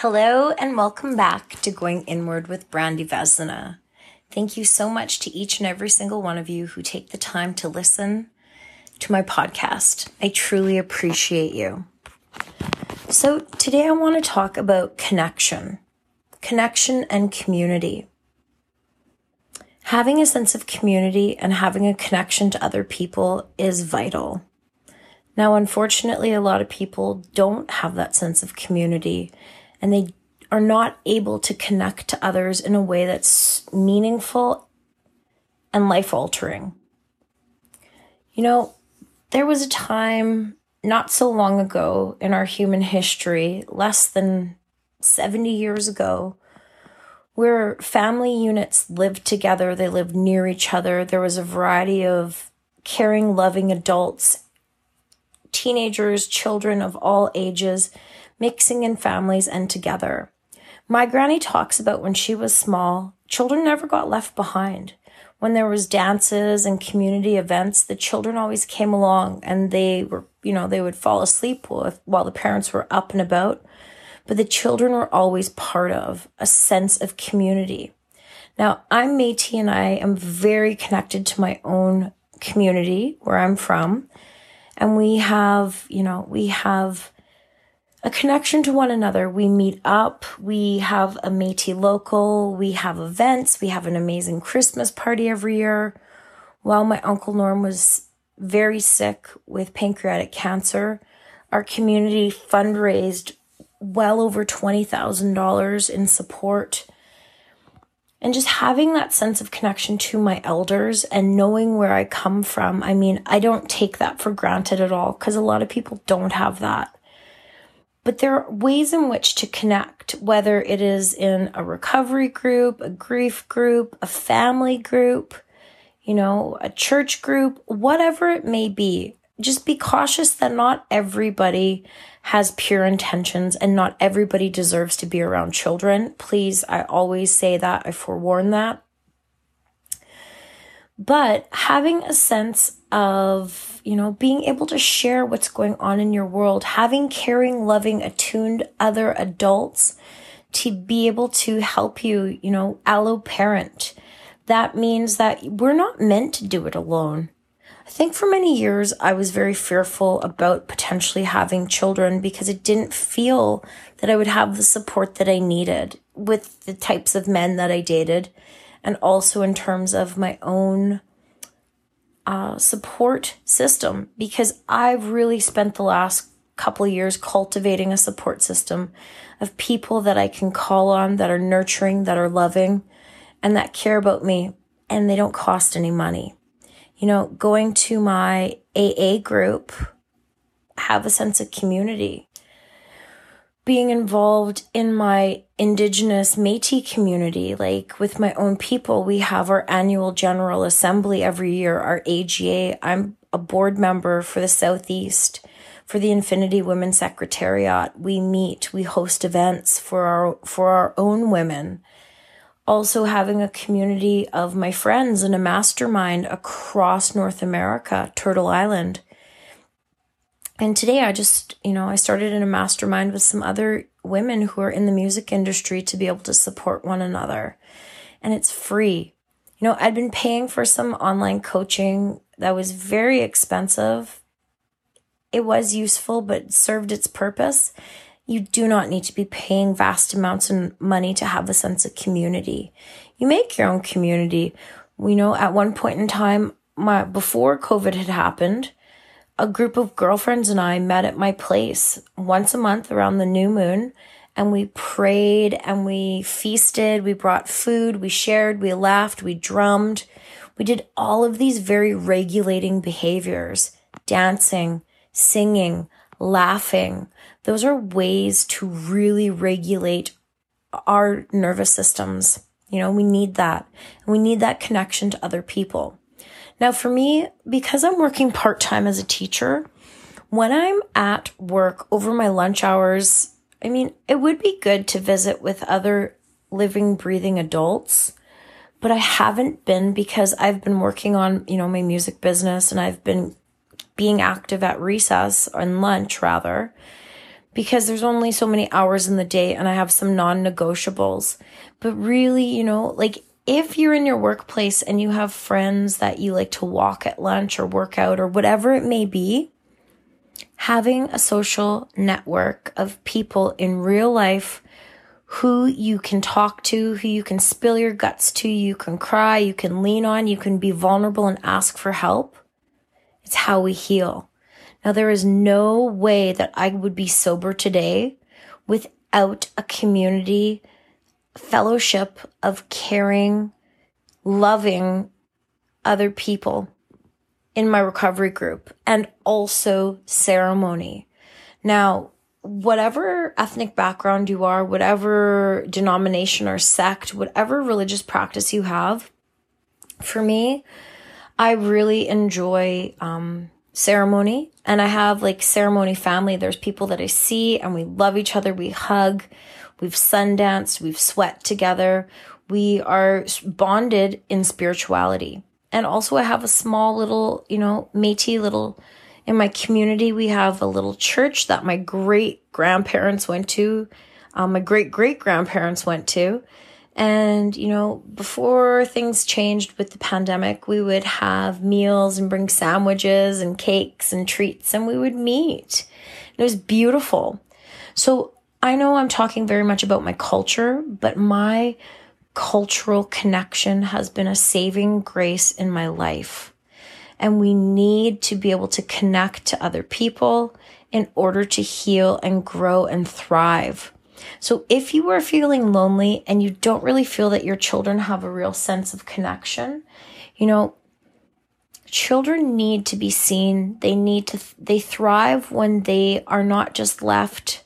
Hello and welcome back to Going Inward with Brandy Vesna. Thank you so much to each and every single one of you who take the time to listen to my podcast. I truly appreciate you. So, today I want to talk about connection, connection and community. Having a sense of community and having a connection to other people is vital. Now, unfortunately, a lot of people don't have that sense of community and they are not able to connect to others in a way that's meaningful and life altering. You know, there was a time not so long ago in our human history, less than 70 years ago, where family units lived together, they lived near each other. There was a variety of caring, loving adults, teenagers, children of all ages mixing in families and together. My granny talks about when she was small, children never got left behind. When there was dances and community events, the children always came along and they were, you know, they would fall asleep while the parents were up and about. But the children were always part of a sense of community. Now, I'm Métis and I am very connected to my own community where I'm from. And we have, you know, we have a connection to one another. We meet up. We have a Métis local. We have events. We have an amazing Christmas party every year. While my uncle Norm was very sick with pancreatic cancer, our community fundraised well over $20,000 in support. And just having that sense of connection to my elders and knowing where I come from. I mean, I don't take that for granted at all because a lot of people don't have that. But there are ways in which to connect, whether it is in a recovery group, a grief group, a family group, you know, a church group, whatever it may be. Just be cautious that not everybody has pure intentions and not everybody deserves to be around children. Please, I always say that, I forewarn that. But having a sense of, you know, being able to share what's going on in your world, having caring, loving, attuned other adults to be able to help you, you know, allo parent. That means that we're not meant to do it alone. I think for many years I was very fearful about potentially having children because it didn't feel that I would have the support that I needed with the types of men that I dated and also in terms of my own uh, support system because I've really spent the last couple years cultivating a support system of people that I can call on that are nurturing, that are loving, and that care about me, and they don't cost any money. You know, going to my AA group, have a sense of community being involved in my indigenous Metis community, like with my own people, we have our annual general assembly every year, our AGA. I'm a board member for the Southeast for the Infinity Women Secretariat. We meet, we host events for our for our own women. Also having a community of my friends and a mastermind across North America, Turtle Island and today I just, you know, I started in a mastermind with some other women who are in the music industry to be able to support one another. And it's free. You know, I'd been paying for some online coaching that was very expensive. It was useful, but served its purpose. You do not need to be paying vast amounts of money to have a sense of community. You make your own community. You know, at one point in time, my before COVID had happened, a group of girlfriends and I met at my place once a month around the new moon and we prayed and we feasted. We brought food, we shared, we laughed, we drummed. We did all of these very regulating behaviors dancing, singing, laughing. Those are ways to really regulate our nervous systems. You know, we need that. We need that connection to other people. Now, for me, because I'm working part time as a teacher, when I'm at work over my lunch hours, I mean, it would be good to visit with other living, breathing adults, but I haven't been because I've been working on, you know, my music business and I've been being active at recess and lunch rather. because there's only so many hours in the day and I have some non negotiables. But really, you know, like if you're in your workplace and you have friends that you like to walk at lunch or work out or whatever it may be, having a social network of people in real life who you can talk to, who you can spill your guts to, you can cry, you can lean on, you can be vulnerable and ask for help. It's how we heal. Now, there is no way that I would be sober today without a community fellowship of caring, loving other people in my recovery group and also ceremony. Now, whatever ethnic background you are, whatever denomination or sect, whatever religious practice you have, for me, I really enjoy um, ceremony and I have like ceremony family. There's people that I see and we love each other. We hug, we've sun danced, we've sweat together. We are bonded in spirituality. And also I have a small little, you know, Métis little, in my community, we have a little church that my great grandparents went to, um, my great great grandparents went to. And, you know, before things changed with the pandemic, we would have meals and bring sandwiches and cakes and treats and we would meet. It was beautiful. So I know I'm talking very much about my culture, but my cultural connection has been a saving grace in my life. And we need to be able to connect to other people in order to heal and grow and thrive. So if you are feeling lonely and you don't really feel that your children have a real sense of connection, you know, children need to be seen. They need to, they thrive when they are not just left,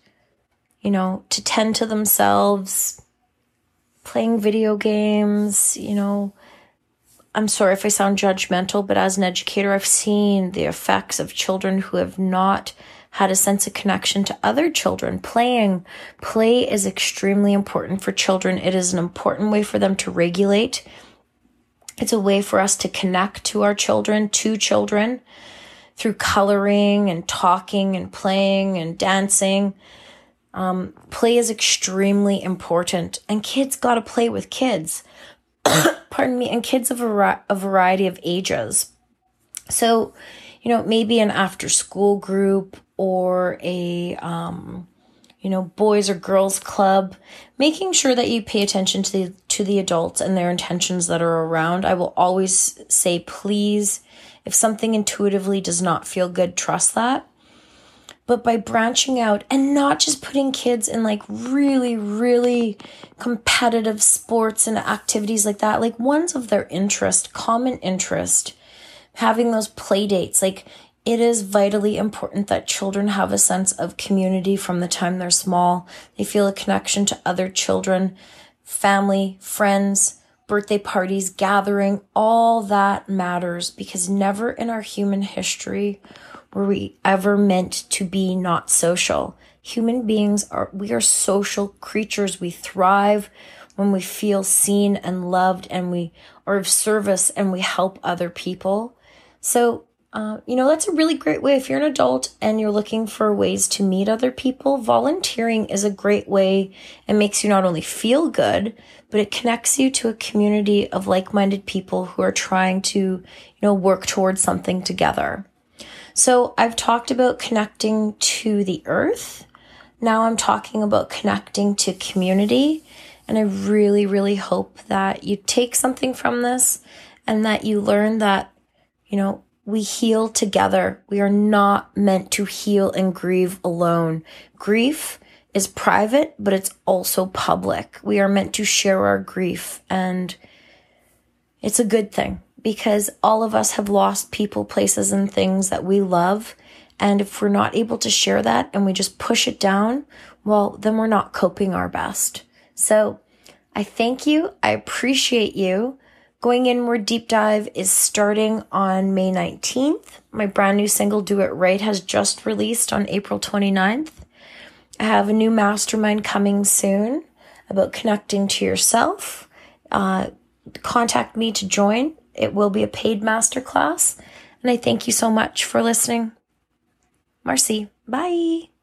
you know, to tend to themselves, playing video games, you know. I'm sorry if I sound judgmental, but as an educator, I've seen the effects of children who have not had a sense of connection to other children. Playing, play is extremely important for children. It is an important way for them to regulate. It's a way for us to connect to our children, to children through coloring and talking and playing and dancing. Um, play is extremely important, and kids got to play with kids. Pardon me, and kids of a, a variety of ages. So, you know, maybe an after school group or a um, you know boys or girls club making sure that you pay attention to the to the adults and their intentions that are around i will always say please if something intuitively does not feel good trust that but by branching out and not just putting kids in like really really competitive sports and activities like that like ones of their interest common interest having those play dates like it is vitally important that children have a sense of community from the time they're small. They feel a connection to other children, family, friends, birthday parties, gathering, all that matters because never in our human history were we ever meant to be not social. Human beings are, we are social creatures. We thrive when we feel seen and loved and we are of service and we help other people. So uh, you know, that's a really great way. If you're an adult and you're looking for ways to meet other people, volunteering is a great way. It makes you not only feel good, but it connects you to a community of like minded people who are trying to, you know, work towards something together. So I've talked about connecting to the earth. Now I'm talking about connecting to community. And I really, really hope that you take something from this and that you learn that, you know, we heal together. We are not meant to heal and grieve alone. Grief is private, but it's also public. We are meant to share our grief and it's a good thing because all of us have lost people, places, and things that we love. And if we're not able to share that and we just push it down, well, then we're not coping our best. So I thank you. I appreciate you. Going Inward Deep Dive is starting on May 19th. My brand new single, Do It Right, has just released on April 29th. I have a new mastermind coming soon about connecting to yourself. Uh, contact me to join. It will be a paid masterclass. And I thank you so much for listening. Marsi, bye.